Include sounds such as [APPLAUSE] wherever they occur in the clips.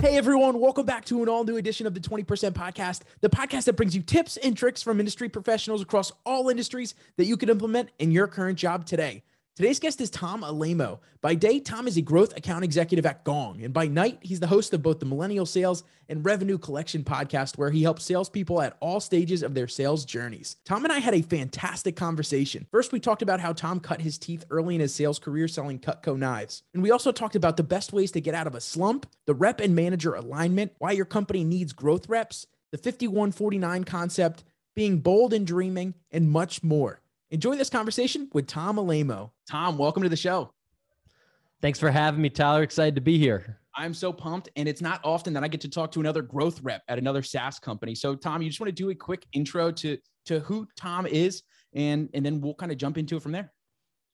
Hey everyone, welcome back to an all new edition of the 20% Podcast, the podcast that brings you tips and tricks from industry professionals across all industries that you can implement in your current job today. Today's guest is Tom Alaimo. By day, Tom is a growth account executive at Gong. And by night, he's the host of both the Millennial Sales and Revenue Collective podcast, where he helps salespeople at all stages of their sales journeys. Tom and I had a fantastic conversation. First, we talked about how Tom cut his teeth early in his sales career selling Cutco knives. And we also talked about the best ways to get out of a slump, the rep and manager alignment, why your company needs growth reps, the 5149 concept, being bold and dreaming, and much more. Enjoy this conversation with Tom Alaimo. Tom, welcome to the show. Thanks for having me, Tyler. Excited to be here. I'm so pumped, and it's not often that I get to talk to another growth rep at another SaaS company. So, Tom, you just want to do a quick intro to to who Tom is, and and then we'll kind of jump into it from there.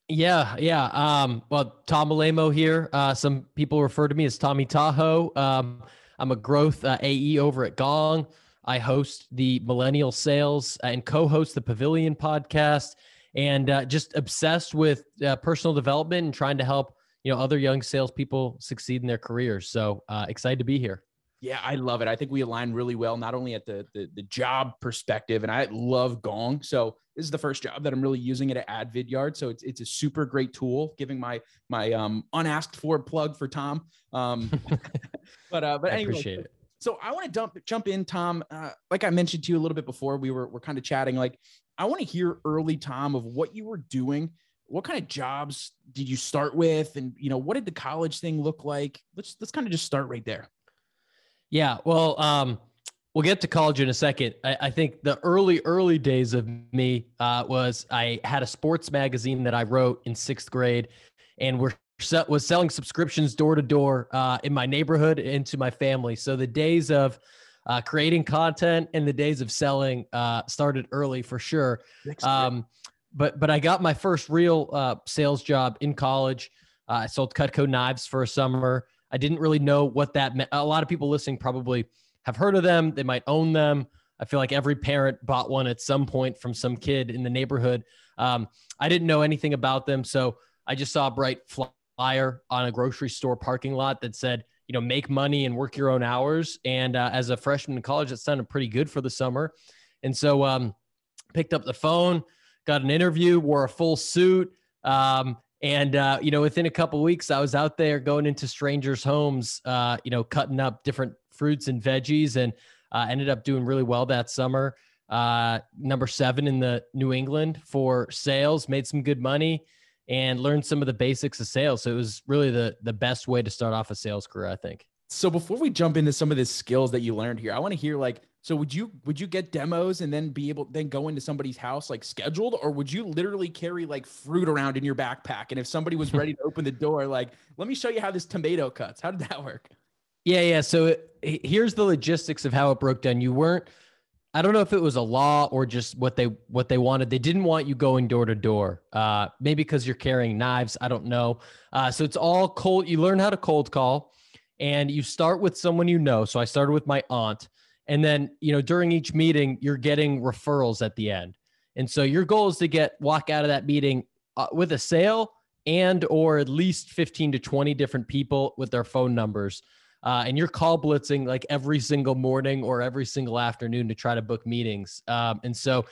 Yeah, yeah. Um, well, Tom Alaimo here. Uh, some people refer to me as Tommy Tahoe. Um, I'm a growth uh, AE over at Gong. I host the Millennial Sales and co-host the Pavilion podcast, and uh, just obsessed with uh, personal development and trying to help you know other young salespeople succeed in their careers. So uh, excited to be here. Yeah, I love it. I think we align really well, not only at the, the, the job perspective, and I love Gong. So this is the first job that I'm really using it at Vidyard. So it's it's a super great tool. Giving my my um unasked for plug for Tom. Um, [LAUGHS] but uh, but I anyway, appreciate it. So I want to jump jump in, Tom. Uh, like I mentioned to you a little bit before, we were we're kind of chatting. Like I want to hear early, Tom, of what you were doing. What kind of jobs did you start with, and you know what did the college thing look like? Let's let's kind of just start right there. Yeah, well, um, we'll get to college in a second. I, I think the early early days of me uh, was I had a sports magazine that I wrote in sixth grade, and we're was selling subscriptions door to door uh, in my neighborhood into my family. So the days of uh, creating content and the days of selling uh, started early for sure. Um, but but I got my first real uh, sales job in college. Uh, I sold Cutco knives for a summer. I didn't really know what that meant. A lot of people listening probably have heard of them. They might own them. I feel like every parent bought one at some point from some kid in the neighborhood. Um, I didn't know anything about them, so I just saw a bright flyer on a grocery store parking lot that said, you know, make money and work your own hours. And uh, as a freshman in college, it sounded pretty good for the summer. And so um, picked up the phone, got an interview, wore a full suit. Um, and, uh, you know, within a couple weeks, I was out there going into strangers' homes, uh, you know, cutting up different fruits and veggies and uh, ended up doing really well that summer. Uh, number seven in the New England for sales, made some good money and learned some of the basics of sales. So it was really the the best way to start off a sales career, I think. So before we jump into some of the skills that you learned here, I want to hear like, so would you would you get demos and then be able then go into somebody's house like scheduled, or would you literally carry like fruit around in your backpack? And if somebody was ready to [LAUGHS] open the door, like, let me show you how this tomato cuts. How did that work? Yeah, yeah. So it, here's the logistics of how it broke down. You weren't I don't know if it was a law or just what they what they wanted. They didn't want you going door to door. Uh, maybe because you're carrying knives. I don't know. Uh, so it's all cold. You learn how to cold call, and you start with someone you know. So I started with my aunt, and then you know during each meeting you're getting referrals at the end, and so your goal is to get walk out of that meeting uh, with a sale and or at least 15 to 20 different people with their phone numbers uh, and you're call blitzing like every single morning or every single afternoon to try to book meetings. Um, and so,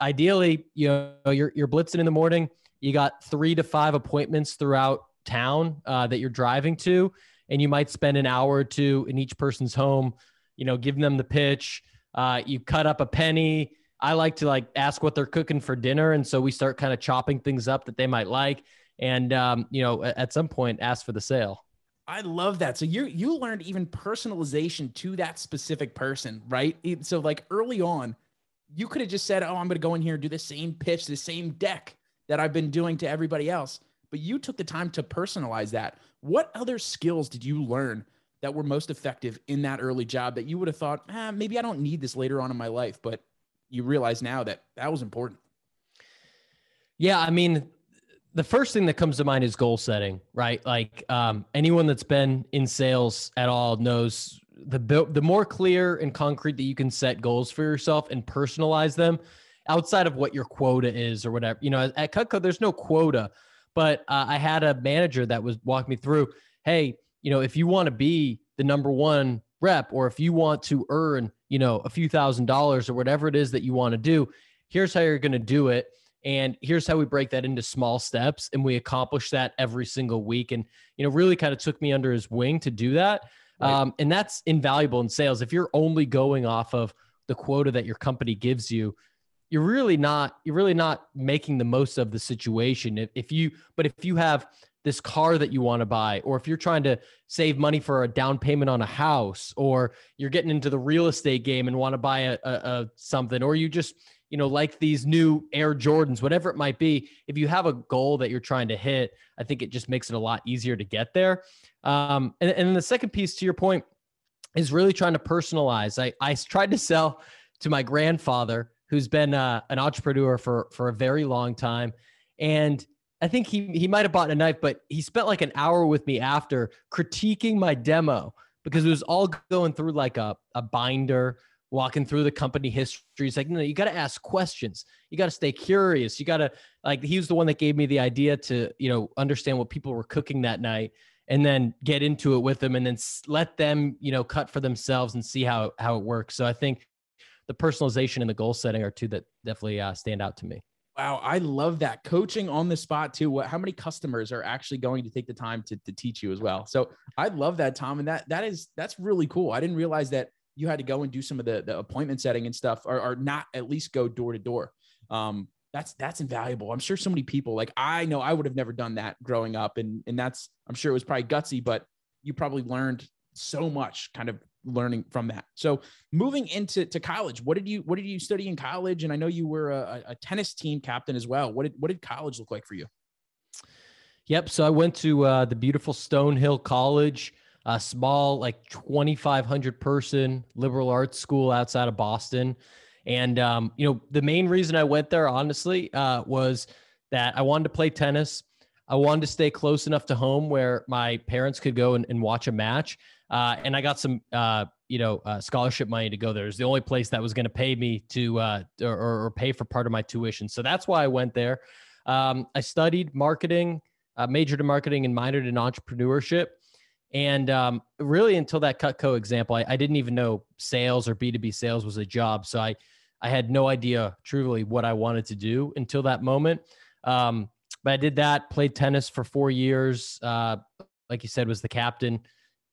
ideally, you know, you're you're blitzing in the morning. You got three to five appointments throughout town uh, that you're driving to, and you might spend an hour or two in each person's home. You know, giving them the pitch. Uh, you cut up a penny. I like to like ask what they're cooking for dinner, and so we start kind of chopping things up that they might like, and um, you know, at some point, ask for the sale. I love that. So you you learned even personalization to that specific person, right? So like early on, you could have just said, "Oh, I'm going to go in here and do the same pitch, the same deck that I've been doing to everybody else." But you took the time to personalize that. What other skills did you learn that were most effective in that early job that you would have thought, ah, maybe I don't need this later on in my life, but you realize now that that was important? Yeah, I mean, the first thing that comes to mind is goal setting, right? Like um, anyone that's been in sales at all knows the the more clear and concrete that you can set goals for yourself and personalize them outside of what your quota is or whatever. You know, at Cutco, there's no quota, but uh, I had a manager that was walking me through, hey, you know, if you want to be the number one rep or if you want to earn, you know, a few thousand dollars or whatever it is that you want to do, here's how you're going to do it. And here's how we break that into small steps. And we accomplish that every single week. And, you know, really kind of took me under his wing to do that. Right. Um, and that's invaluable in sales. If you're only going off of the quota that your company gives you, you're really not you're really not making the most of the situation if, if you but if you have this car that you want to buy or if you're trying to save money for a down payment on a house or you're getting into the real estate game and want to buy a, a, a something or you just you know like these new air jordans whatever it might be if you have a goal that you're trying to hit i think it just makes it a lot easier to get there. Um, and, and the second piece to your point is really trying to personalize. I, I tried to sell to my grandfather who's been uh, an entrepreneur for for a very long time, and I think he he might have bought a knife, but he spent like an hour with me after critiquing my demo because it was all going through like a a binder, walking through the company history. He's like, no, you got to ask questions. You got to stay curious. You got to like. He was the one that gave me the idea to you know understand what people were cooking that night and then get into it with them and then let them you know cut for themselves and see how how it works so i think the personalization and the goal setting are two that definitely uh, stand out to me. Wow, I love that coaching on the spot too. What, how many customers are actually going to take the time to, to teach you as well? So I love that, Tom, and that that is that's really cool. I didn't realize that you had to go and do some of the the appointment setting and stuff, or, or not at least go door to door. Um, that's that's invaluable. I'm sure so many people like I know I would have never done that growing up, and and that's I'm sure it was probably gutsy, but you probably learned so much kind of learning from that. So moving into to college, what did you what did you study in college? And I know you were a, a tennis team captain as well. What did what did college look like for you? Yep. So I went to uh, the beautiful Stonehill College, a small like 2,500 person liberal arts school outside of Boston. And um, you know the main reason I went there, honestly, uh, was that I wanted to play tennis. I wanted to stay close enough to home where my parents could go and, and watch a match. Uh, and I got some, uh, you know, uh, scholarship money to go there. It's the only place that was going to pay me to uh, or, or, pay for part of my tuition. So that's why I went there. Um, I studied marketing, uh, majored in marketing, and minored in entrepreneurship. And um, really, until that Cutco example, I, I, didn't even know sales or B2B sales was a job. So I, I had no idea truly what I wanted to do until that moment. Um, but I did that, played tennis for four years. Uh, like you said, was the captain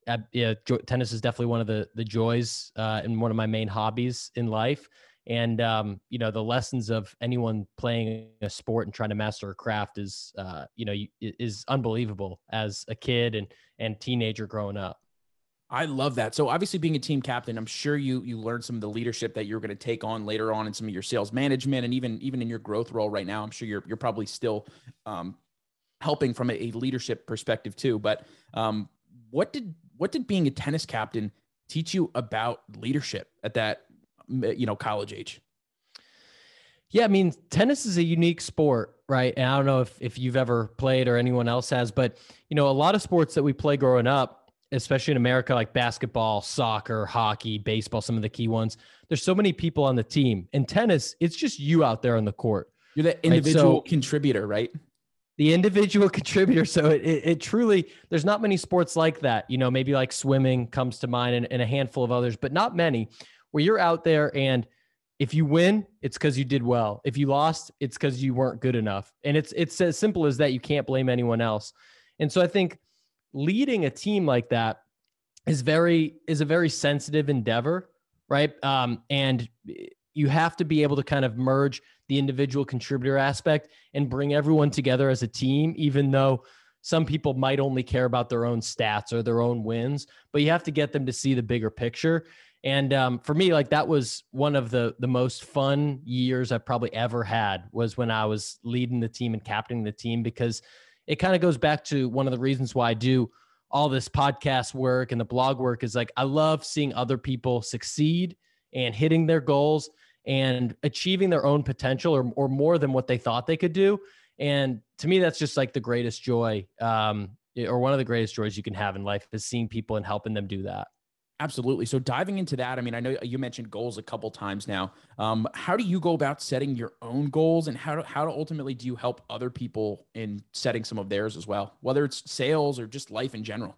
uh, yeah, tennis is definitely one of the the joys uh, and one of my main hobbies in life. And um, you know, the lessons of anyone playing a sport and trying to master a craft is, uh, you know, is unbelievable as a kid and and teenager growing up. I love that. So obviously being a team captain, I'm sure you you learned some of the leadership that you're going to take on later on in some of your sales management and even even in your growth role right now. I'm sure you're you're probably still um, helping from a, leadership perspective too. But um, what did what did being a tennis captain teach you about leadership at that you know college age? Yeah, I mean, tennis is a unique sport, right? And I don't know if if you've ever played or anyone else has, but you know, a lot of sports that we play growing up, especially in America, like basketball, soccer, hockey, baseball, some of the key ones. There's so many people on the team. In tennis, it's just you out there on the court. You're the individual right? so, contributor, right? the individual [LAUGHS] contributor. So it, it, it, truly, there's not many sports like that. You know, maybe like swimming comes to mind and, and a handful of others, but not many where you're out there and if you win, it's because you did well. If you lost, it's because you weren't good enough. And it's it's as simple as that. You can't blame anyone else. And so I think leading a team like that is very is a very sensitive endeavor, right? Um, and you have to be able to kind of merge the individual contributor aspect and bring everyone together as a team, even though some people might only care about their own stats or their own wins, but you have to get them to see the bigger picture. And um, for me, like that was one of the the most fun years I've probably ever had was when I was leading the team and captaining the team because it kind of goes back to one of the reasons why I do all this podcast work and the blog work is like I love seeing other people succeed and hitting their goals and achieving their own potential or, or more than what they thought they could do. And to me, that's just like the greatest joy, um, or one of the greatest joys you can have in life is seeing people and helping them do that. Absolutely. So diving into that, I mean, I know you mentioned goals a couple times now. Um, how do you go about setting your own goals, and how do, how ultimately do you help other people in setting some of theirs as well, whether it's sales or just life in general?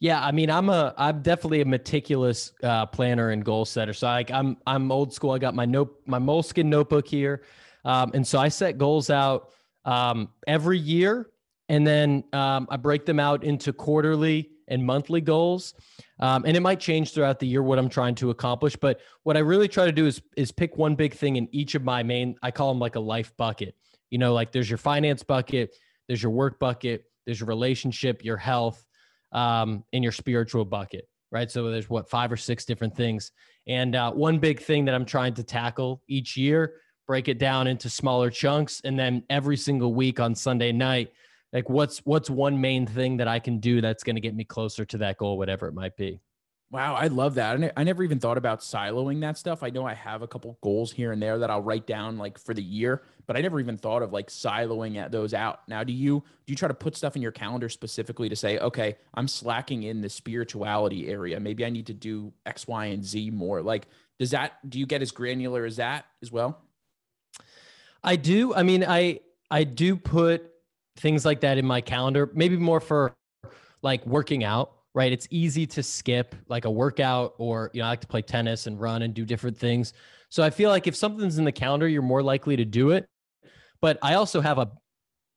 Yeah, I mean, I'm a I'm definitely a meticulous uh, planner and goal setter. So like I'm I'm old school. I got my note my Moleskine notebook here, um, and so I set goals out um, every year, and then um, I break them out into quarterly and monthly goals. Um, and it might change throughout the year what I'm trying to accomplish. But what I really try to do is is pick one big thing in each of my main. I call them like a life bucket. You know, like there's your finance bucket, there's your work bucket, there's your relationship, your health, um, in your spiritual bucket. Right. So there's what five or six different things. And uh, one big thing that I'm trying to tackle each year, break it down into smaller chunks, and then every single week on Sunday night like what's what's one main thing that i can do that's going to get me closer to that goal whatever it might be? Wow i love that. I never even thought about siloing that stuff. I know i have a couple goals here and there that i'll write down like for the year but i never even thought of like siloing those out. Now do you do you try to put stuff in your calendar specifically to say okay i'm slacking in the spirituality area. Maybe i need to do x y and z more. Like does that do you get as granular as that as well? I do. I mean i i do put things like that in my calendar, maybe more for like working out, right? It's easy to skip like a workout or, you know, I like to play tennis and run and do different things. So I feel like if something's in the calendar, you're more likely to do it. But I also have a,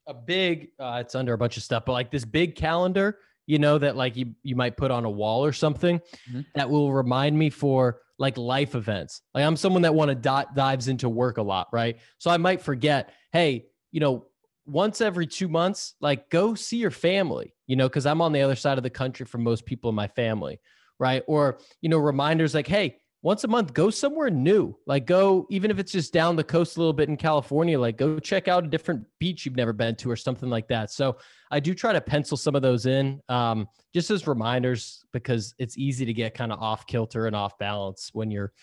a big, uh, it's under a bunch of stuff, but like this big calendar, you know, that like you, you might put on a wall or something mm-hmm. that will remind me for like life events. Like I'm someone that want to dot dives into work a lot, right? So I might forget, hey, you know, once every two months, like go see your family, you know, because I'm on the other side of the country from most people in my family, right? Or, you know, reminders like, hey, once a month, go somewhere new. Like go, even if it's just down the coast a little bit in California, like go check out a different beach you've never been to or something like that. So I do try to pencil some of those in um, just as reminders because it's easy to get kind of off kilter and off balance when you're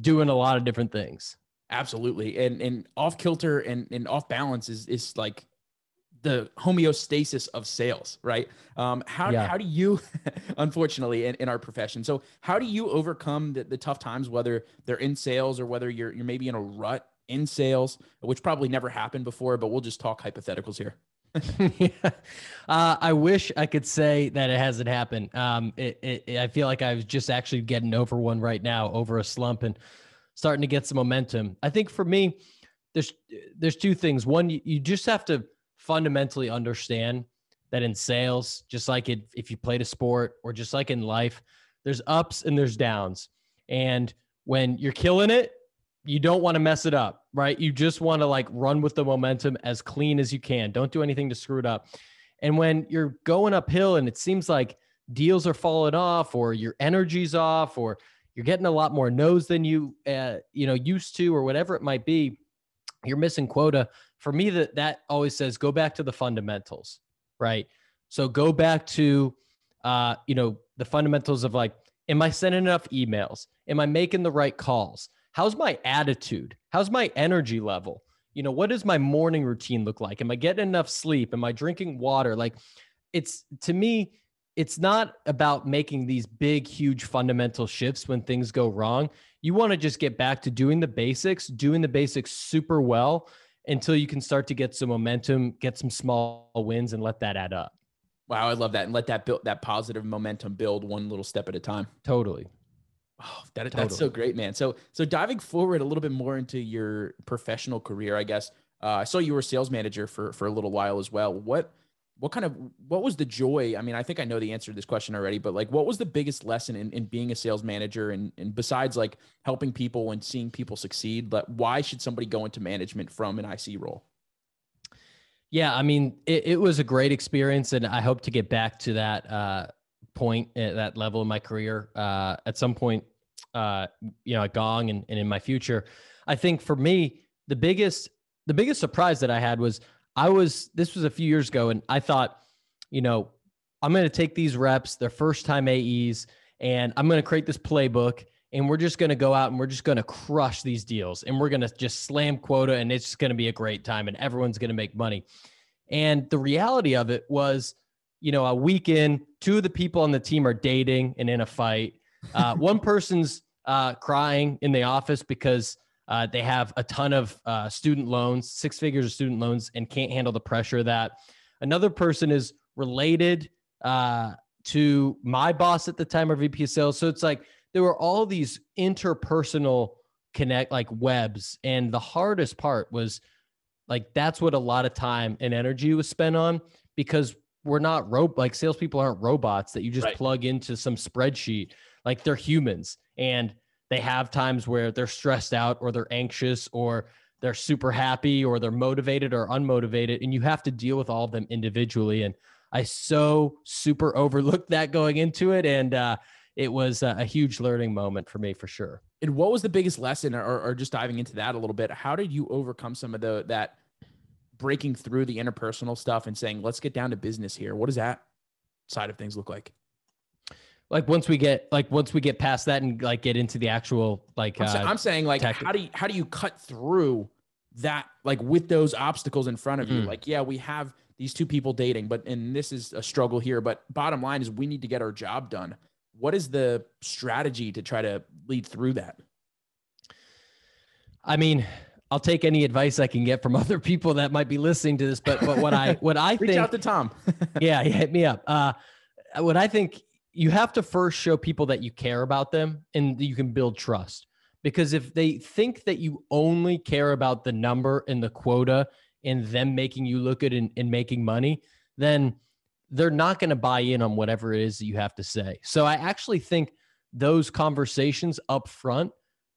doing a lot of different things. Absolutely. And and off kilter and, and off balance is is like the homeostasis of sales, right? Um, how, yeah. how do you, [LAUGHS] unfortunately, in, in our profession, so how do you overcome the, the tough times, whether they're in sales or whether you're you're maybe in a rut in sales, which probably never happened before, but we'll just talk hypotheticals here. [LAUGHS] [LAUGHS] yeah. uh, I wish I could say that it hasn't happened. Um, it, it, I feel like I was just actually getting over one right now, over a slump, and starting to get some momentum. I think for me, there's there's two things. One, you, just have to fundamentally understand that in sales, just like it, if you played a sport or just like in life, there's ups and there's downs. And when you're killing it, you don't want to mess it up, right? You just want to like run with the momentum as clean as you can. Don't do anything to screw it up. And when you're going uphill and it seems like deals are falling off or your energy's off or you're getting a lot more no's than you uh, you know used to or whatever it might be you're missing quota. For me that that always says go back to the fundamentals right? So go back to uh you know the fundamentals of like am i sending enough emails? Am i making the right calls? How's my attitude? How's my energy level? You know what does my morning routine look like? Am i getting enough sleep? Am i drinking water? Like it's to me it's not about making these big, huge fundamental shifts when things go wrong. You want to just get back to doing the basics, doing the basics super well until you can start to get some momentum, get some small wins, and let that add up. Wow, I love that, and let that build that positive momentum build one little step at a time. Totally. Oh, that, totally. that's so great, man. So, so diving forward a little bit more into your professional career, I guess. Uh, I saw you were sales manager for for a little while as well. What what kind of what was the joy? I mean i think i know the answer to this question already but like what was the biggest lesson in, in being a sales manager and, and besides like helping people and seeing people succeed but why should somebody go into management from an ic role? Yeah i mean it, it was a great experience and i hope to get back to that uh, point at that level in my career uh, at some point uh, you know at gong and, and in my future. I think for me the biggest the biggest surprise that i had was I was, this was a few years ago, and I thought, you know, I'm going to take these reps, their first time AEs, and I'm going to create this playbook. And we're just going to go out and we're just going to crush these deals. And we're going to just slam quota, and it's just going to be a great time, and everyone's going to make money. And the reality of it was, you know, a weekend, two of the people on the team are dating and in a fight. Uh, [LAUGHS] one person's uh, crying in the office because uh, they have a ton of uh, student loans, six figures of student loans, and can't handle the pressure of that. Another person is related uh, to my boss at the time, our VP of sales. So it's like there were all these interpersonal connect like webs. And the hardest part was like that's what a lot of time and energy was spent on because we're not ro- like salespeople aren't robots that you just right. plug into some spreadsheet. Like they're humans and they have times where they're stressed out or they're anxious or they're super happy or they're motivated or unmotivated. And you have to deal with all of them individually. And I so super [LAUGHS] overlooked that going into it. And uh, it was a, huge learning moment for me for sure. And what was the biggest lesson, or, or just diving into that a little bit? How did you overcome some of the that breaking through the interpersonal stuff and saying, let's get down to business here? What does that side of things look like? Like once we get like once we get past that and like get into the actual like I'm, uh, I'm saying like tactic. how do you how do you cut through that like with those obstacles in front of mm-hmm. you? Like yeah, we have these two people dating, but and this is a struggle here. But bottom line is we need to get our job done. What is the strategy to try to lead through that? I mean, I'll take any advice I can get from [LAUGHS] other people that might be listening to this. But but what I what I [LAUGHS] reach think, out to Tom. [LAUGHS] yeah, hit me up. Uh, what I think you have to first show people that you care about them and you can build trust. Because if they think that you only care about the number and the quota and them making you look good and, and making money, then they're not going to buy in on whatever it is that you have to say. So I actually think those conversations up front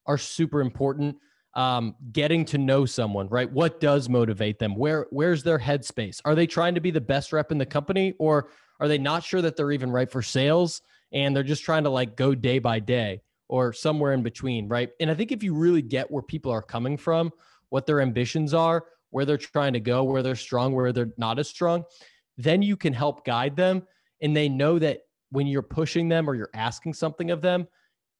are super important. Um, getting to know someone, right? What does motivate them? Where where's their headspace? Are they trying to be the best rep in the company, or are they not sure that they're even right for sales and they're just trying to like go day by day or somewhere in between, right? And I think if you really get where people are coming from, what their ambitions are, where they're trying to go, where they're strong, where they're not as strong, then you can help guide them. And they know that when you're pushing them or you're asking something of them,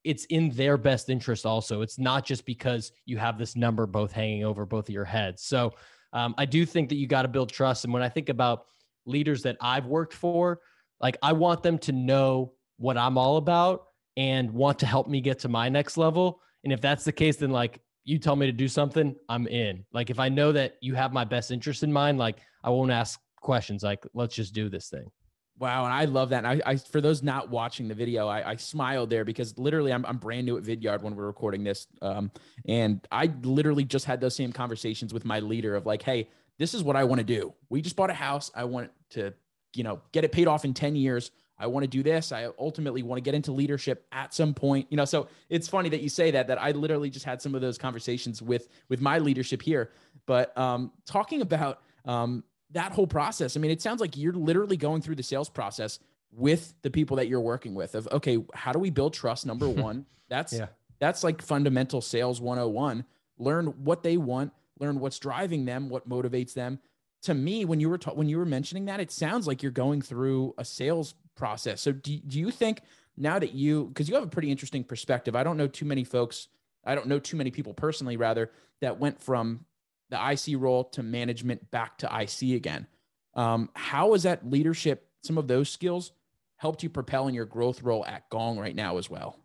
it's in their best interest also. It's not just because you have this number both hanging over both of your heads. So um, I do think that you got to build trust. And when I think about leaders that I've worked for, like I want them to know what I'm all about and want to help me get to my next level. And if that's the case, then like you tell me to do something, I'm in. Like if I know that you have my best interest in mind, like I won't ask questions. Like let's just do this thing. Wow, and I love that. And I, I for those not watching the video, I, I smiled there because literally I'm, I'm brand new at Vidyard when we're recording this, um, and I literally just had those same conversations with my leader of like, hey, this is what I want to do. We just bought a house. I want to, you know, get it paid off in ten years. I want to do this. I ultimately want to get into leadership at some point. You know, so it's funny that you say that. That I literally just had some of those conversations with with my leadership here. But um, talking about um, that whole process. I mean, it sounds like you're literally going through the sales process with the people that you're working with of okay, how do we build trust number [LAUGHS] 1? That's yeah. that's like fundamental sales 101. Learn what they want, learn what's driving them, what motivates them. To me, when you were ta- when you were mentioning that, it sounds like you're going through a sales process. So do, do you think now that you because you have a pretty interesting perspective. I don't know too many folks, I don't know too many people personally rather that went from the IC role to management back to IC again. Um, how has that leadership, some of those skills, helped you propel in your growth role at Gong right now as well?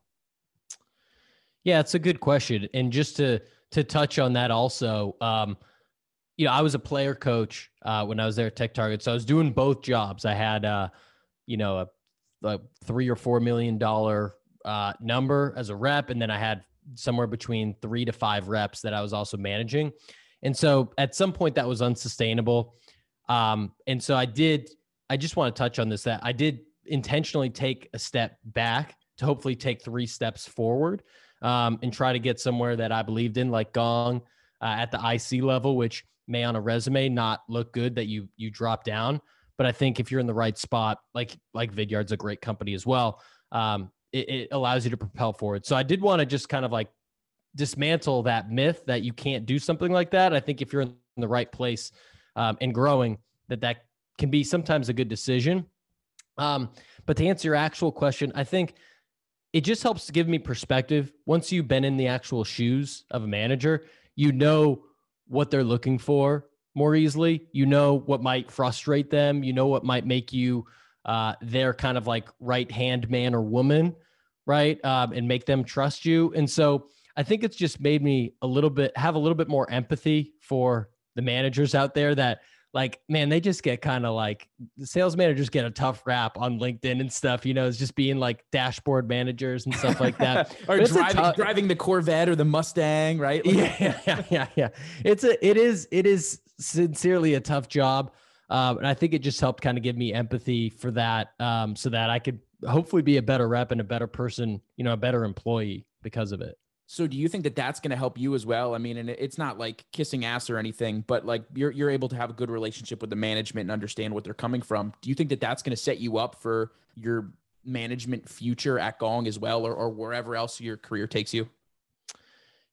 Yeah, it's a good question. And just to to touch on that also, um, you know, I was a player coach uh, when I was there at Tech Target, so I was doing both jobs. I had, uh, you know, a, a, three or four million dollar uh, number as a rep, and then I had somewhere between three to five reps that I was also managing. And so at some point that was unsustainable. Um, and so I did, I just want to touch on this that I did intentionally take a step back to hopefully take three steps forward um, and try to get somewhere that I believed in, like Gong uh, at the IC level, which may on a resume not look good that you you drop down. But I think if you're in the right spot, like like Vidyard's a great company as well, um, it, it allows you to propel forward. So I did want to just kind of like dismantle that myth that you can't do something like that. I think if you're in the right place um, and growing, that that can be sometimes a good decision. Um, but to answer your actual question, I think it just helps to give me perspective. Once you've been in the actual shoes of a manager, you know what they're looking for more easily. You know what might frustrate them. You know what might make you uh, their kind of like right hand man or woman, right? Um, and make them trust you. And so I think it's just made me a little bit have a little bit more empathy for the managers out there that like man they just get kind of like sales managers get a tough rap on linkedin and stuff you know it's just being like dashboard managers and stuff like that. [LAUGHS] Or driving, driving the corvette or the mustang right? Like- yeah, [LAUGHS] yeah yeah yeah. It's a it is it is sincerely a tough job um, and i think it just helped kind of give me empathy for that um, so that i could hopefully be a better rep and a better person you know a better employee because of it so do you think that that's going to help you as well? I mean, and it's not like kissing ass or anything, but like you're you're able to have a good relationship with the management and understand what they're coming from. Do you think that that's going to set you up for your management future at Gong as well, or or wherever else your career takes you?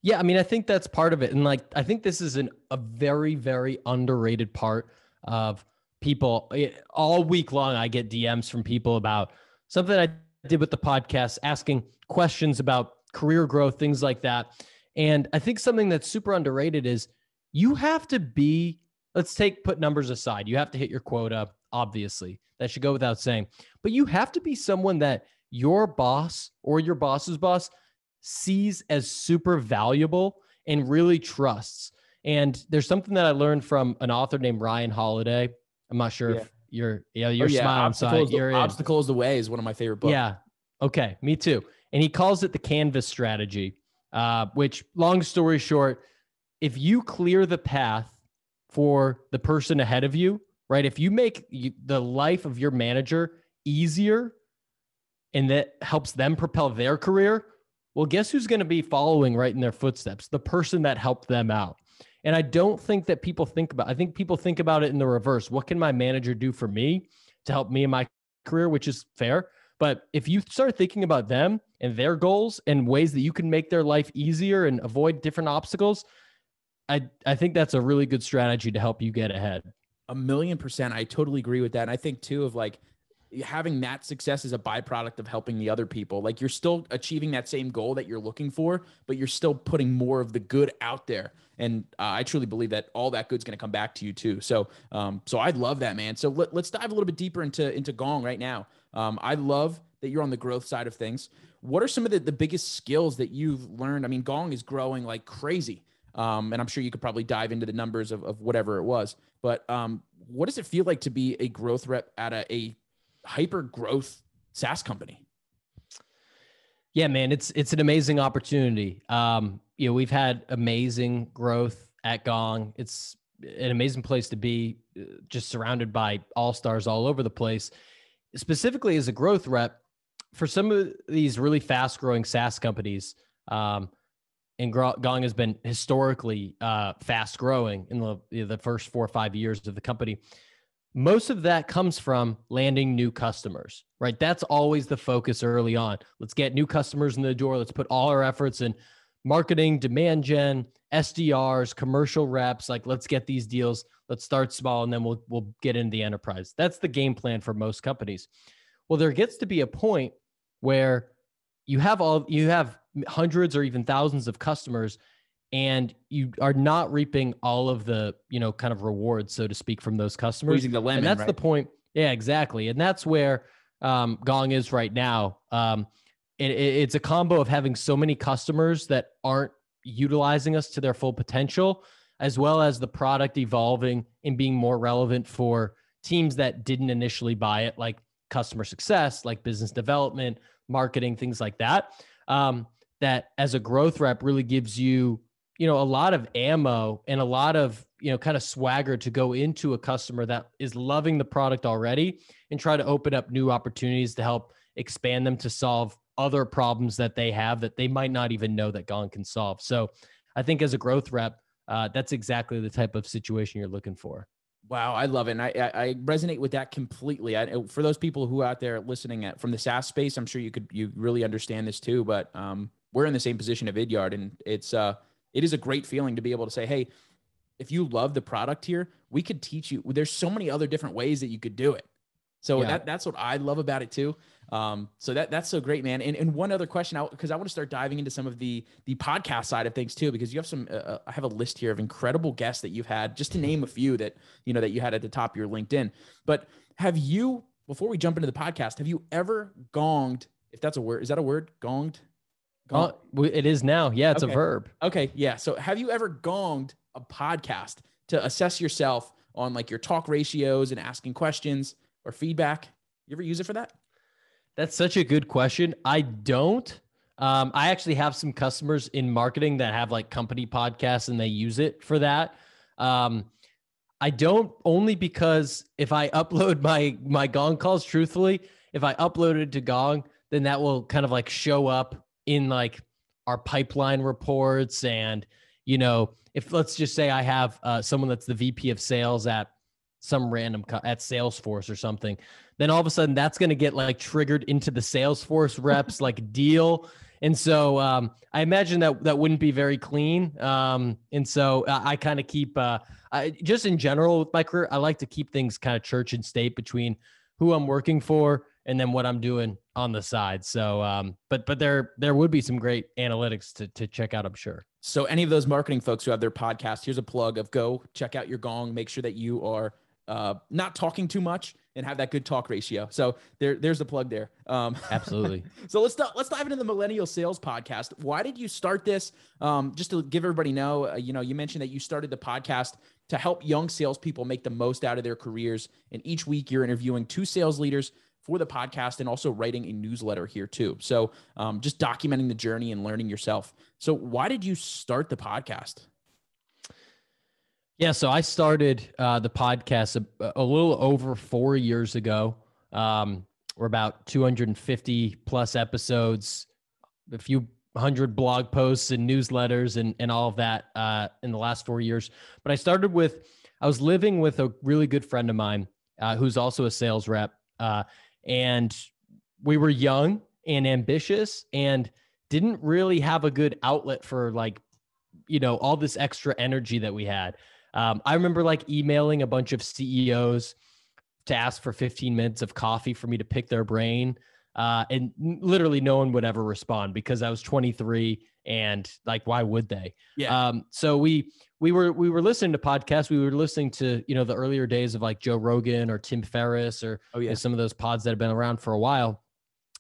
Yeah, I mean, I think that's part of it, and like I think this is an a very very underrated part of people. Eh, all week long, I get DMs from people about something I did with the podcast, asking questions about career growth, things like that. And I think something that's super underrated is you have to be, let's take, put numbers aside. You have to hit your quota, obviously. That should go without saying. But you have to be someone that your boss or your boss's boss sees as super valuable and really trusts. And there's something that I learned from an author named Ryan Holiday. I'm not sure yeah. if you're, yeah, oh, you're oh, yeah. smiling. The, you're Obstacle is the Way is one of my favorite books. Yeah. Okay. Me too and he calls it the canvas strategy. Uh, which, long story short, if you clear the path for the person ahead of you, right? If you make the life of your manager easier, and that helps them propel their career, well, guess who's going to be following right in their footsteps? The person that helped them out. And I don't think that people think about. I think people think about it in the reverse. What can my manager do for me to help me in my career, which is fair. But if you start thinking about them and their goals and ways that you can make their life easier and avoid different obstacles, I I think that's a really good strategy to help you get ahead. A million percent. I totally agree with that. And I think too of like having that success is a byproduct of helping the other people. Like you're still achieving that same goal that you're looking for, but you're still putting more of the good out there. And uh, I truly believe that all that good's going to come back to you too. So, um, so I love that, man. So let, us dive a little bit deeper into into Gong right now. Um, I love that you're on the growth side of things. What are some of the, the biggest skills that you've learned? I mean, Gong is growing like crazy. Um, and I'm sure you could probably dive into the numbers of, of whatever it was. But um, what does it feel like to be a growth rep at a, a hyper growth SaaS company? Yeah, man, it's it's an amazing opportunity. Um, you know, we've had amazing growth at Gong. It's an amazing place to be, uh, just surrounded by all stars all over the place specifically as a growth rep for some of these really fast growing SaaS companies. Um, and Gong has been historically uh, fast growing in the, the first four or five years of the company. Most of that comes from landing new customers, right? That's always the focus early on. Let's get new customers in the door. Let's put all our efforts in marketing, demand gen, SDRs, commercial reps. Like, let's get these deals. Let's start small and then we'll we'll get into the enterprise. That's the game plan for most companies. Well, there gets to be a point where you have all you have hundreds or even thousands of customers and you are not reaping all of the you know kind of rewards so to speak from those customers. Squeezing the lemon, and that's right? the point yeah exactly. And that's where um, gong is right now. Um, it, it's a combo of having so many customers that aren't utilizing us to their full potential as well as the product evolving and being more relevant for teams that didn't initially buy it, like customer success, like business development, marketing, things like that. Um, that as a growth rep really gives you, you know, a lot of ammo and a lot of, you know, kind of swagger to go into a customer that is loving the product already and try to open up new opportunities to help expand them to solve other problems that they have that they might not even know that Gong can solve. So I think as a growth rep, uh, that's exactly the type of situation you're looking for. Wow, I love it. And I, I, resonate with that completely. I, for those people who out there listening at from the SaaS space, I'm sure you could you really understand this too. But um, we're in the same position of Vidyard, and it's uh, it is a great feeling to be able to say, hey, if you love the product here, we could teach you. There's so many other different ways that you could do it. So yeah. that that's what I love about it too. Um, so that that's so great, man. And, and one other question, because I, I want to start diving into some of the the podcast side of things too, because you have some. Uh, uh, I have a list here of incredible guests that you've had, just to name a few that you know that you had at the top of your LinkedIn. But have you, before we jump into the podcast, have you ever gonged? If that's a word, is that a word? Gonged. Gonged? Oh, it is now. Yeah, it's okay. a verb. Okay, yeah. So have you ever gonged a podcast to assess yourself on like your talk ratios and asking questions or feedback? You ever use it for that? That's such a good question. I don't. Um, I actually have some customers in marketing that have like company podcasts and they use it for that. Um, I don't only because if I upload [LAUGHS] my my Gong calls, truthfully, if I upload it to Gong, then that will kind of like show up in like our pipeline reports and you know if let's just say I have uh, someone that's the VP of sales at some random co- at Salesforce or something, then all of a sudden that's going to get like triggered into the Salesforce reps [LAUGHS] like deal and so um, I imagine that that wouldn't be very clean. Um, and so I, I kind of keep, uh, I, just in general with my career, I like to keep things kind of church and state between who I'm working for and then what I'm doing on the side. So, um, but but there there would be some great analytics to to check out, I'm sure. So, any of those marketing folks who have their podcast, here's a plug of go check out your Gong. Make sure that you are uh, not talking too much and have that good talk ratio. So there, there's the plug there. Um, [LAUGHS] Absolutely. so let's let's dive into the Millennial Sales Podcast. Why did you start this? Um, just to give everybody know, uh, you know, you mentioned that you started the podcast to help young salespeople make the most out of their careers. And each week, you're interviewing two sales leaders for the podcast and also writing a newsletter here too. So um, just documenting the journey and learning yourself. So why did you start the podcast? Yeah, so I started uh, the podcast a, a, little over four years ago. Um, we're about 250 plus episodes, a few hundred blog posts and newsletters and, and all of that uh, in the last four years. But I started with, I was living with a really good friend of mine uh, who's also a sales rep. Uh, and we were young and ambitious and didn't really have a good outlet for like, you know, all this extra energy that we had. Um, I remember like emailing a bunch of CEOs to ask for 15 minutes of coffee for me to pick their brain. Uh, and literally no one would ever respond because I was 23 and like, why would they? Yeah. Um, so we, we were, we were listening to podcasts. We were listening to, you know, the earlier days of like Joe Rogan or Tim Ferriss or oh, yeah. you know, some of those pods that have been around for a while.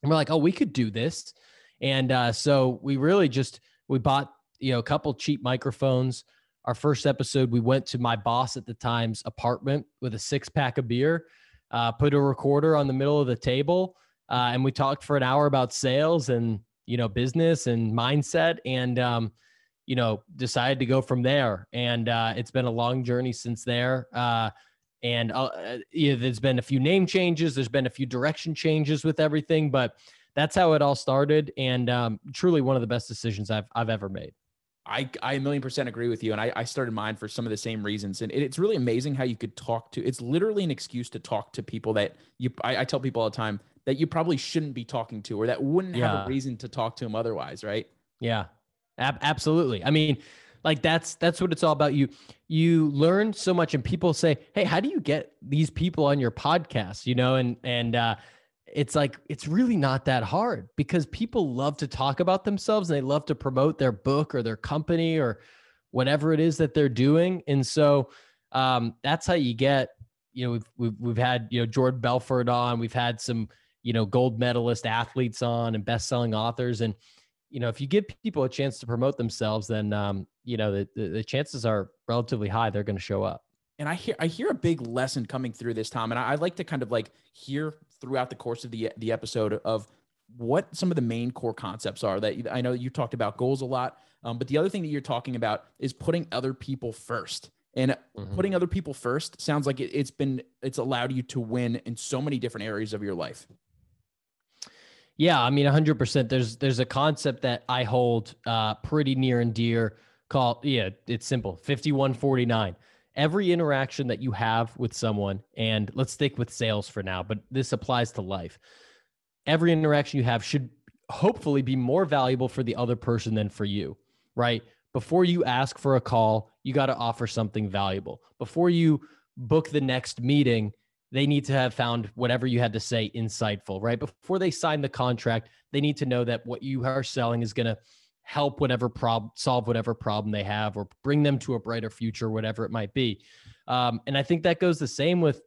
And we're like, oh, we could do this. And uh, so we really just, we bought, you know, a couple cheap microphones our first episode, we went to my boss at the time's apartment with a six pack of beer, uh, put a recorder on the middle of the table, uh, and we talked for an hour about sales and you know business and mindset, and um, you know decided to go from there. And uh, it's been a long journey since there. Uh, and uh, yeah, there's been a few name changes. There's been a few direction changes with everything, but that's how it all started. And um, truly, one of the best decisions I've I've ever made. I, I a million percent agree with you. And I, I started mine for some of the same reasons. And it's really amazing how you could talk to, it's literally an excuse to talk to people that you, I, I tell people all the time that you probably shouldn't be talking to, or that wouldn't yeah. have a reason to talk to them otherwise. Right. Yeah, ab- absolutely. I mean, like that's, that's what it's all about. You, you learn so much and people say, Hey, how do you get these people on your podcast? You know, and, and, uh, it's like it's really not that hard because people love to talk about themselves and they love to promote their book or their company or whatever it is that they're doing. And so um, that's how you get you know we've, we've we've had you know Jordan Belfort on we've had some you know gold medalist athletes on and best-selling authors. And you know if you give people a chance to promote themselves then um, you know the, the, the chances are relatively high they're going to show up and I hear I hear a big lesson coming through this, Tom. And I, I like to kind of like hear throughout the course of the the episode of what some of the main core concepts are that I know you talked about goals a lot, um, but the other thing that you're talking about is putting other people first. And mm-hmm. putting other people first sounds like it, it's been it's allowed you to win in so many different areas of your life. Yeah, I mean, 100%. There's there's a concept that I hold uh, pretty near and dear called yeah, it's simple, 5149 every interaction that you have with someone, and let's stick with sales for now, but this applies to life. Every interaction you have should hopefully be more valuable for the other person than for you, right? Before you ask for a call, you got to offer something valuable. Before you book the next meeting, they need to have found whatever you had to say insightful, right? Before they sign the contract, they need to know that what you are selling is going to help whatever problem solve whatever problem they have or bring them to a brighter future whatever it might be. Um, and i think that goes the same with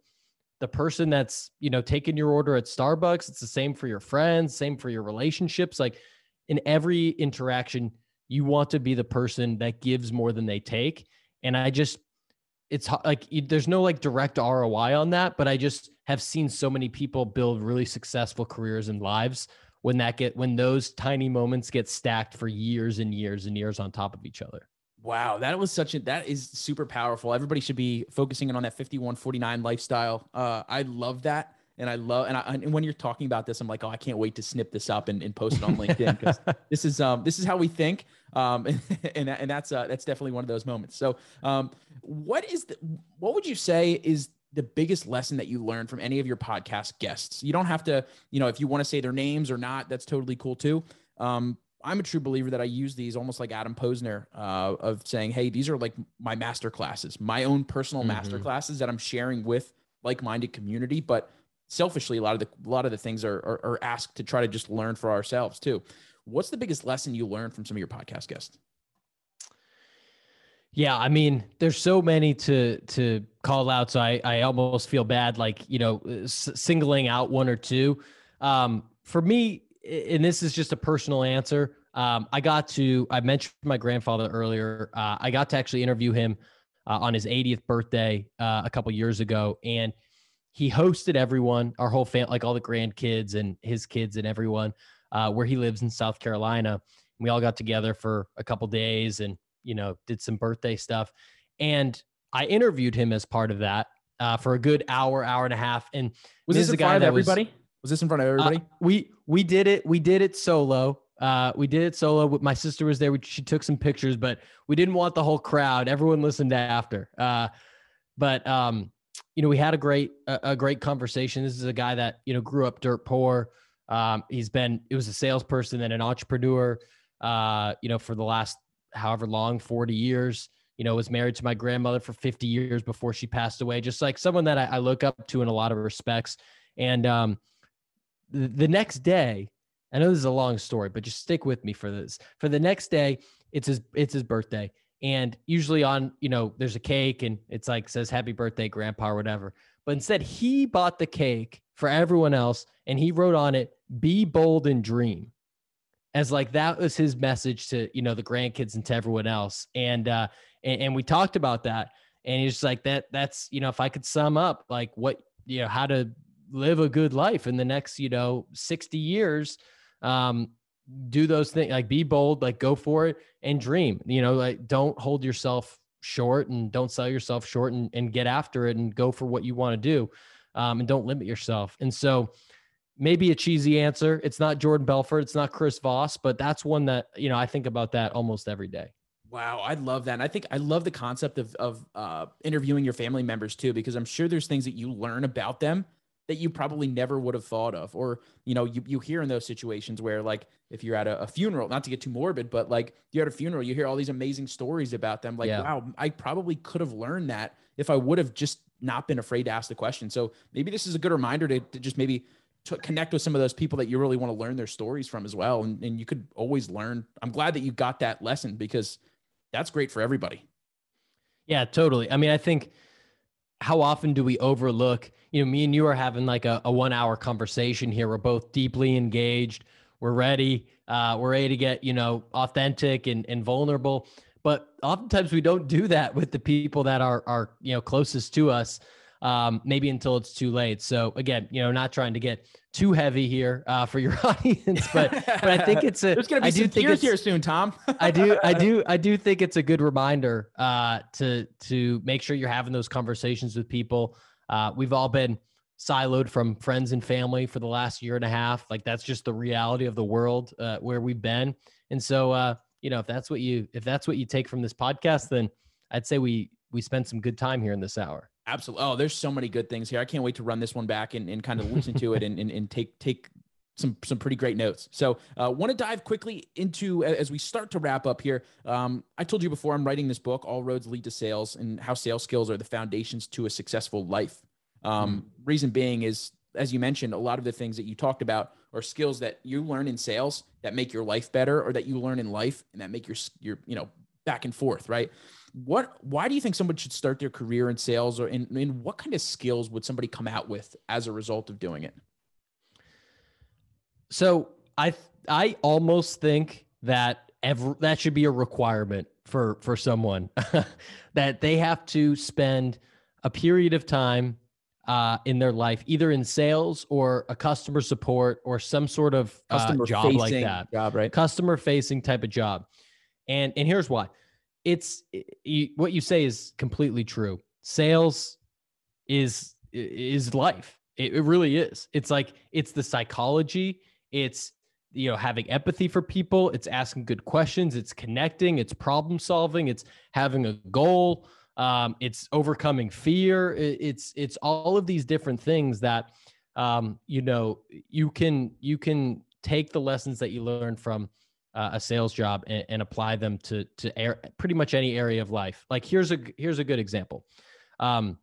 the person that's you know taking your order at starbucks. It's the same for your friends same for your relationships. Like in every interaction you want to be the person that gives more than they take. And i just it's like there's no like direct ROI on that, but I just have seen so many people build really successful careers and lives when that get when those tiny moments get stacked for years and years and years on top of each other. Wow, that was such a that is super powerful. Everybody should be focusing in on that 5149 lifestyle. Uh, I love that. And I love and, I, and when you're talking about this, I'm like, oh, I can't wait to snip this up and, and post it on LinkedIn because [LAUGHS] this is um this is how we think. Um and [LAUGHS] and, and that's uh that's definitely one of those moments. So um what is the what would you say is the biggest lesson that you learned from any of your podcast guests? You don't have to, you know, if you want to say their names or not, that's totally cool too. Um, I'm a true believer that I use these almost like Adam Posner uh, of saying, "Hey, these are like my master classes, my own personal mm-hmm. master classes that I'm sharing with like-minded community." But selfishly, a lot of the a lot of the things are, are, are asked to try to just learn for ourselves too. What's the biggest lesson you learned from some of your podcast guests? Yeah, I mean, there's so many to to call out, so I I almost feel bad, like you know, s- singling out one or two. Um, for me, and this is just a personal answer. Um, I got to, I mentioned my grandfather earlier. Uh, I got to actually interview him uh, on his 80th birthday uh, a couple years ago, and he hosted everyone, our whole family, like all the grandkids and his kids and everyone, uh, where he lives in South Carolina. We all got together for a couple days and you know did some birthday stuff, and I interviewed him as part of that uh, for a good hour, hour and a half. And was this, this a guy that everybody? Was, was this in front of uh, everybody? Uh, we we did it. We did it solo. Uh, we did it solo. My sister was there. We, she took some pictures, but we didn't want the whole crowd. Everyone listened after. Uh, but um, you know, we had a great a, a, great conversation. This is a guy that you know grew up dirt poor. Um, he's been it was a salesperson and an entrepreneur. Uh, you know, for the last however long, forty years. You know, was married to my grandmother for fifty years before she passed away. Just like someone that I, I look up to in a lot of respects. And um, the next day, I know this is a long story, but just stick with me for this. For the next day, it's his it's his birthday. And usually on, you know, there's a cake and it's like says happy birthday, grandpa, or whatever. But instead, he bought the cake for everyone else and he wrote on it, be bold and dream. As like that was his message to, you know, the grandkids and to everyone else. And uh and, and we talked about that. And he's like, that that's, you know, if I could sum up like what, you know, how to live a good life in the next, you know, 60 years. Um, do those things like be bold, like go for it and dream. You know, like don't hold yourself short and don't sell yourself short and, and get after it and go for what you want to do. Um, and don't limit yourself. And so maybe a cheesy answer. It's not Jordan Belfort, it's not Chris Voss, but that's one that, you know, I think about that almost every day. Wow, I love that. And I think I love the concept of of uh, interviewing your family members too, because I'm sure there's things that you learn about them that you probably never would have thought of or you know you, you hear in those situations where like if you're at a, a, funeral not to get too morbid but like you're at a funeral you hear all these amazing stories about them like yeah. wow i probably could have learned that if i would have just not been afraid to ask the question so maybe this is a good reminder to, to just maybe to connect with some of those people that you really want to learn their stories from as well and, and you could always learn. I'm glad that you got that lesson because that's great for everybody. Yeah totally. I mean i think how often do we overlook you know me and you are having like a, a one hour conversation here. We're both deeply engaged. We're ready uh, we're ready to get you know authentic and, and vulnerable. But oftentimes we don't do that with the people that are are you know closest to us um, maybe until it's too late. So again, you know, not trying to get too heavy here uh, for your [LAUGHS] audience, but but I think it's a. There's going to be I some tears here soon, Tom. I do, I do, [LAUGHS] I do think it's a good reminder uh, to to make sure you're having those conversations with people. Uh, we've all been siloed from friends and family for the last year and a half. Like that's just the reality of the world uh, where we've been. And so, uh, you know, if that's what you if that's what you take from this podcast, then I'd say we we spent some good time here in this hour. Absolutely. Oh, there's so many good things here. I can't wait to run this one back and, and kind of listen to it and, and, and take take some some pretty great notes. So, uh, want to dive quickly into as we start to wrap up here. Um, I told you before I'm writing this book, All Roads Lead to Sales, and how sales skills are the foundations to a successful life. Um, mm. Reason being is, as you mentioned, a lot of the things that you talked about are skills that you learn in sales that make your life better, or that you learn in life and that make your your you know back and forth, right? What why do you think someone should start their career in sales or in, in what kind of skills would somebody come out with as a result of doing it? So I I almost think that ever that should be a requirement for for someone [LAUGHS] that they have to spend a period of time uh, in their life, either in sales or a customer support or some sort of uh, job like that. Job, right? Customer facing type of job. And and here's why. It's you, what you say is completely true. Sales is is life. It, it really is. It's like it's the psychology. It's you know having empathy for people. It's asking good questions. It's connecting. It's problem solving. It's having a goal um, it's overcoming fear it's it's all of these different things that um, you know you can you can take the lessons that you learn from uh, a sales job and, and, apply them to to air, pretty much any area of life. Like here's a here's a good example. Um,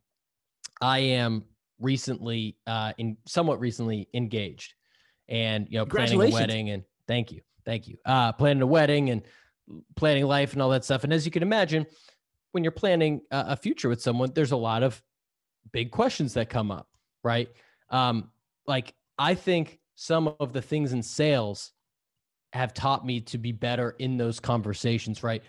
i am recently uh, in somewhat recently engaged and you know planning a wedding and thank you thank you uh, planning a wedding and planning life and all that stuff. And as you can imagine when you're planning a future with someone, there's a lot of big questions that come up, right? Um, like I think some of the things in sales have taught me to be better in those conversations, right?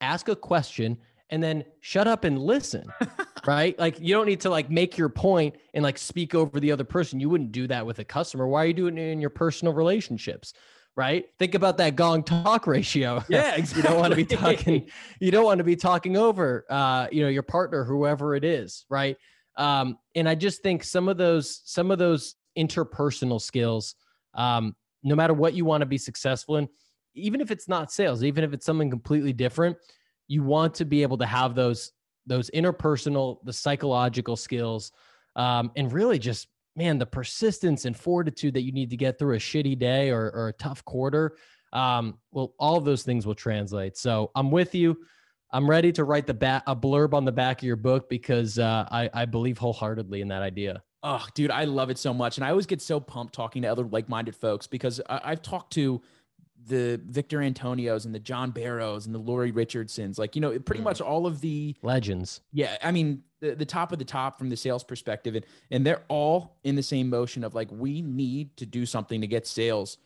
Ask a question and then shut up and listen, [LAUGHS] right? Like you don't need to like make your point and like speak over the other person. You wouldn't do that with a customer. Why are you doing it in your personal relationships? right? Think about that gong talk [LAUGHS] ratio. Yeah, exactly. [LAUGHS] you don't want to be talking. You don't want to be talking over, uh, you know, your partner, whoever it is, right? Um, and I just think some of those, some of those interpersonal skills, um, no matter what you want to be successful in, even if it's not sales, even if it's something completely different, you want to be able to have those those interpersonal, the psychological skills, um, and really just man, the persistence and fortitude that you need to get through a shitty day or, or a tough quarter, um, well, all of those things will translate. So I'm with you. I'm ready to write the back a blurb on the back of your book because uh, I, I believe wholeheartedly in that idea. Oh, dude, I love it so much, and I always get so pumped talking to other like-minded folks because I, I've talked to the Victor Antonios and the John Barrows and the Lori Richardsons, like, you know, pretty mm. much all of the legends. Yeah. I mean, the, the top of the top from the sales perspective. And, and they're all in the same motion of like, we need to do something to get sales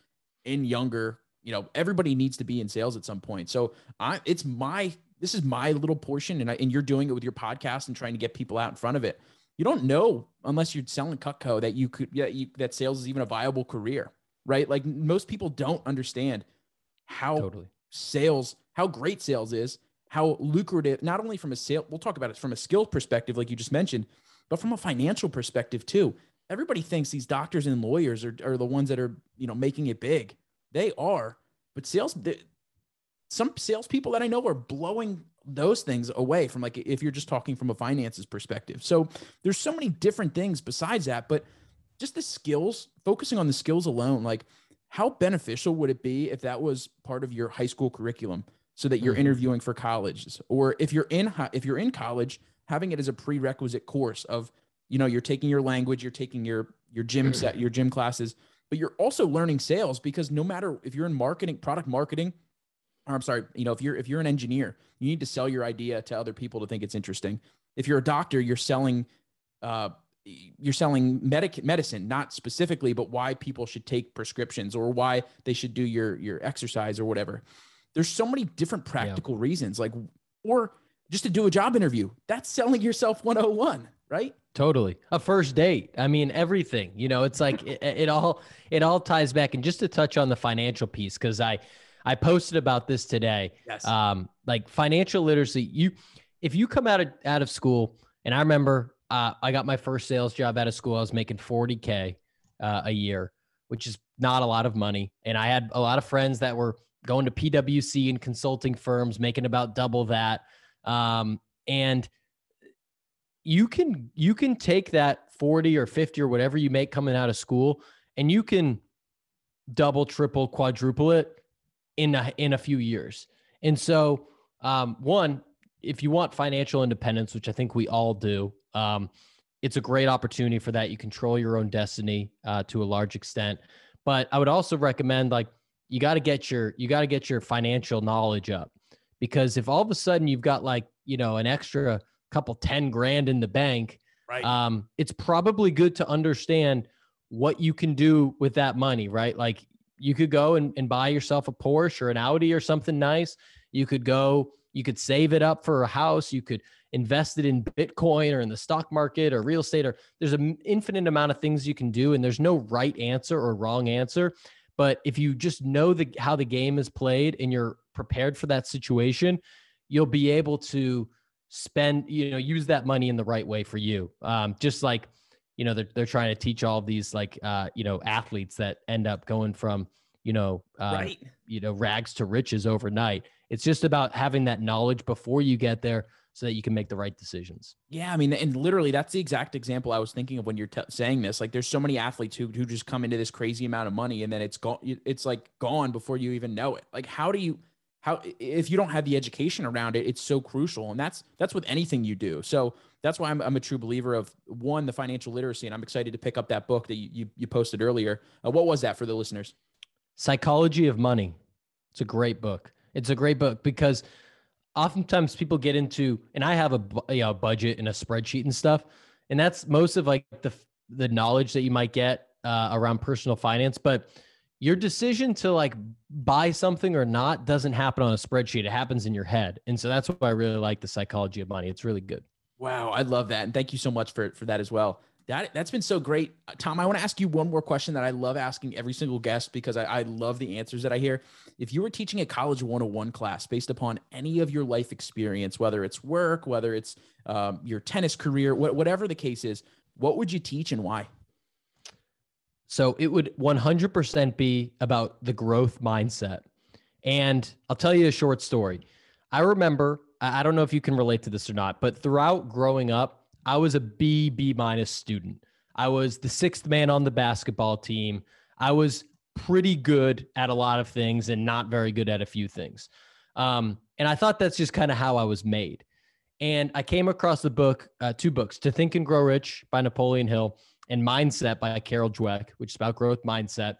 in younger, you know, everybody needs to be in sales at some point. So I, it's my, this is my little portion. And I, and you're doing it with your podcast and trying to get people out in front of it. You don't know unless you're selling Cutco that you could, yeah, you, that sales is even a viable career right? Like most people don't understand how totally. sales, how great sales is, how lucrative, not only from a sale, we'll talk about it from a skill perspective, like you just mentioned, but from a financial perspective too. Everybody thinks these doctors and lawyers are, are the ones that are, you know, making it big. They are, but sales, some salespeople that I know are blowing those things away from like if you're just talking from a finances perspective. So there's so many different things besides that, but just the skills, focusing on the skills alone, like how beneficial would it be if that was part of your high school curriculum so that you're mm-hmm. interviewing for colleges or if you're in if you're in college having it as a prerequisite course of you know you're taking your language you're taking your your gym set your gym classes but you're also learning sales because no matter if you're in marketing product marketing or I'm sorry you know if you're if you're an engineer you need to sell your idea to other people to think it's interesting if you're a doctor you're selling uh, you're selling medic medicine, not specifically, but why people should take prescriptions or why they should do your your exercise or whatever. There's so many different practical yeah. reasons, like or just to do a job interview. That's selling yourself 101, right? Totally. A first date. I mean, everything. You know, it's like it, it all it all ties back. And just to touch on the financial piece, because I I posted about this today. Yes. Um, like financial literacy. You if you come out of out of school, and I remember uh, I got my first sales job out of school. I was making 40K uh, a year, which is not a lot of money. And I had a lot of friends that were going to PWC and consulting firms, making about double that. Um, and you can you can take that 40 or 50 or whatever you make coming out of school and you can double triple quadruple it in a, in a few years and so um, one if you want financial independence which i think we all do um, it's a great opportunity for that. You control your own destiny uh, to a large extent. But I would also recommend like you got to get your you got to get your financial knowledge up because if all of a sudden you've got like you know an extra couple 10 grand in the bank right um it's probably good to understand what you can do with that money right like you could go and, and buy yourself a porsche or an audi or something nice you could go You could save it up for a house. You could invest it in Bitcoin or in the stock market or real estate, or there's an infinite amount of things you can do. And there's no right answer or wrong answer. But if you just know the, how the game is played and you're prepared for that situation, you'll be able to spend, you know, use that money in the right way for you. Um, just like, you know, they're, they're trying to teach all these like, uh, you know, athletes that end up going from, you know, uh, right. you know, rags to riches overnight. It's just about having that knowledge before you get there so that you can make the right decisions. Yeah, I mean, and literally, that's the exact example I was thinking of when you're t- saying this. Like, there's so many athletes who who just come into this crazy amount of money, and then it's gone. It's like gone before you even know it. Like, how do you? How if you don't have the education around it, it's so crucial, and that's that's with anything you do. So that's why I'm, I'm a true believer of one the financial literacy, and I'm excited to pick up that book that you you, you posted earlier. Uh, what was that for the listeners? Psychology of Money. It's a great book. It's a great book because oftentimes people get into, and I have a you know, budget and a spreadsheet and stuff, and that's most of like the the knowledge that you might get uh, around personal finance, but your decision to like buy something or not doesn't happen on a spreadsheet. It happens in your head. And so that's why I really like the psychology of money. It's really good. Wow. I love that. And thank you so much for, for that as well. That that's been so great, uh, Tom. I want to ask you one more question that I love asking every single guest because I, I love the answers that I hear. If you were teaching a college 101 class based upon any of your life experience, whether it's work, whether it's um, your tennis career, wh- whatever the case is, what would you teach and why? So it would 100% be about the growth mindset. And I'll tell you a short story. I remember, I don't know if you can relate to this or not, but throughout growing up, I was a B, B minus student. I was the sixth man on the basketball team. I was pretty good at a lot of things and not very good at a few things. Um, and I thought that's just kind of how I was made. And I came across the book, uh, two books, To Think and Grow Rich by Napoleon Hill and Mindset by Carol Dweck, which is about growth mindset.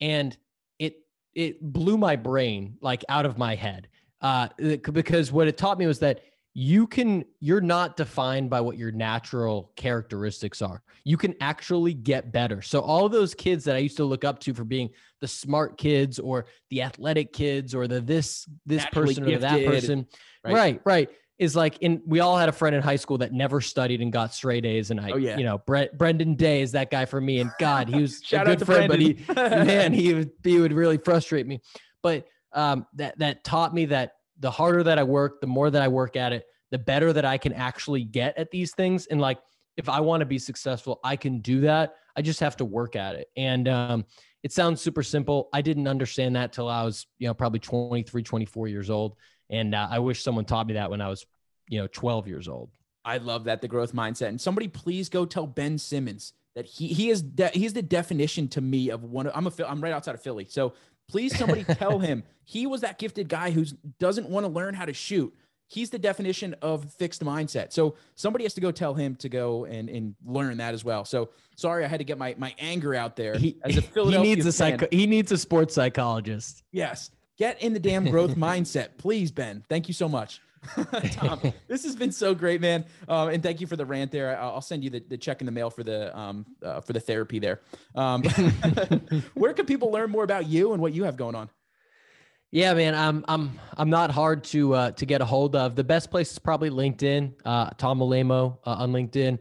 And it it blew my brain like out of my head uh, because what it taught me was that you can you're not defined by what your natural characteristics are. You can actually get better. So all those kids that i used to look up to for being the smart kids or the athletic kids or the this this Naturally person or that person. Right. right right is like in we all had a friend in high school that never studied and got straight A's and I oh, yeah. you know Brett Brendan Day is that guy for me and god he was [LAUGHS] a good friend Brendan. but he man he [LAUGHS] would he would really frustrate me but um that that taught me that the harder that I work, the more that I work at it, the better that I can actually get at these things. And like, if I want to be successful, I can do that. I just have to work at it. And um, it sounds super simple. I didn't understand that till I was, you know, probably 23, 24 years old. And uh, I wish someone taught me that when I was, you know, 12 years old. I love that the growth mindset. And somebody please go tell Ben Simmons that he he is de- he's the definition to me of one. Of, I'm a I'm right outside of Philly, so Please, somebody [LAUGHS] tell him he was that gifted guy who doesn't want to learn how to shoot. He's the definition of fixed mindset. So somebody has to go tell him to go and, and learn that as well. So sorry, I had to get my, my anger out there. He, as a [LAUGHS] Philadelphia he needs a psycho- he needs a sports psychologist. Yes, get in the damn growth mindset, please, Ben. Thank you so much. [LAUGHS] Tom, this has been so great, man. Um, and thank you for the rant there. I'll send you the, the check in the mail for the um, uh, for the therapy there. Um, [LAUGHS] where can people learn more about you and what you have going on? Yeah, man, I'm I'm I'm not hard to uh, to get a hold of. The best place is probably LinkedIn. Uh, Tom Alaimo uh, on LinkedIn.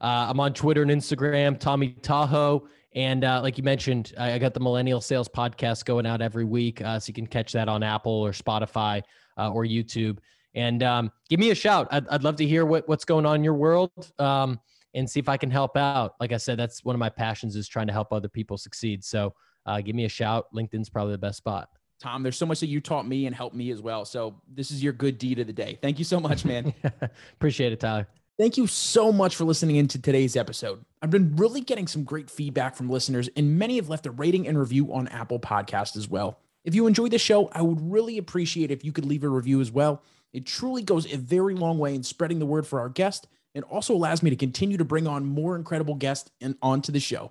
Uh, I'm on Twitter and Instagram. Tommy Tahoe. And uh, like you mentioned, I, got the Millennial Sales Podcast going out every week, uh, so you can catch that on Apple or Spotify uh, or YouTube and um, give me a shout. I'd, I'd love to hear what, what's going on in your world um, and see if I can help out. Like I said, that's one of my passions is trying to help other people succeed. So uh, give me a shout. LinkedIn's probably the best spot. Tom, there's so much that you taught me and helped me as well. So this is your good deed of the day. Thank you so much, man. [LAUGHS] Appreciate it, Tyler. Thank you so much for listening into today's episode. I've been really getting some great feedback from listeners, and many have left a rating and review on Apple Podcast as well. If you enjoyed the show, I would really appreciate if you could leave a review as well. It truly goes a very long way in spreading the word for our guest and also allows me to continue to bring on more incredible guests and onto the show.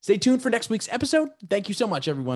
Stay tuned for next week's episode. Thank you so much, everyone.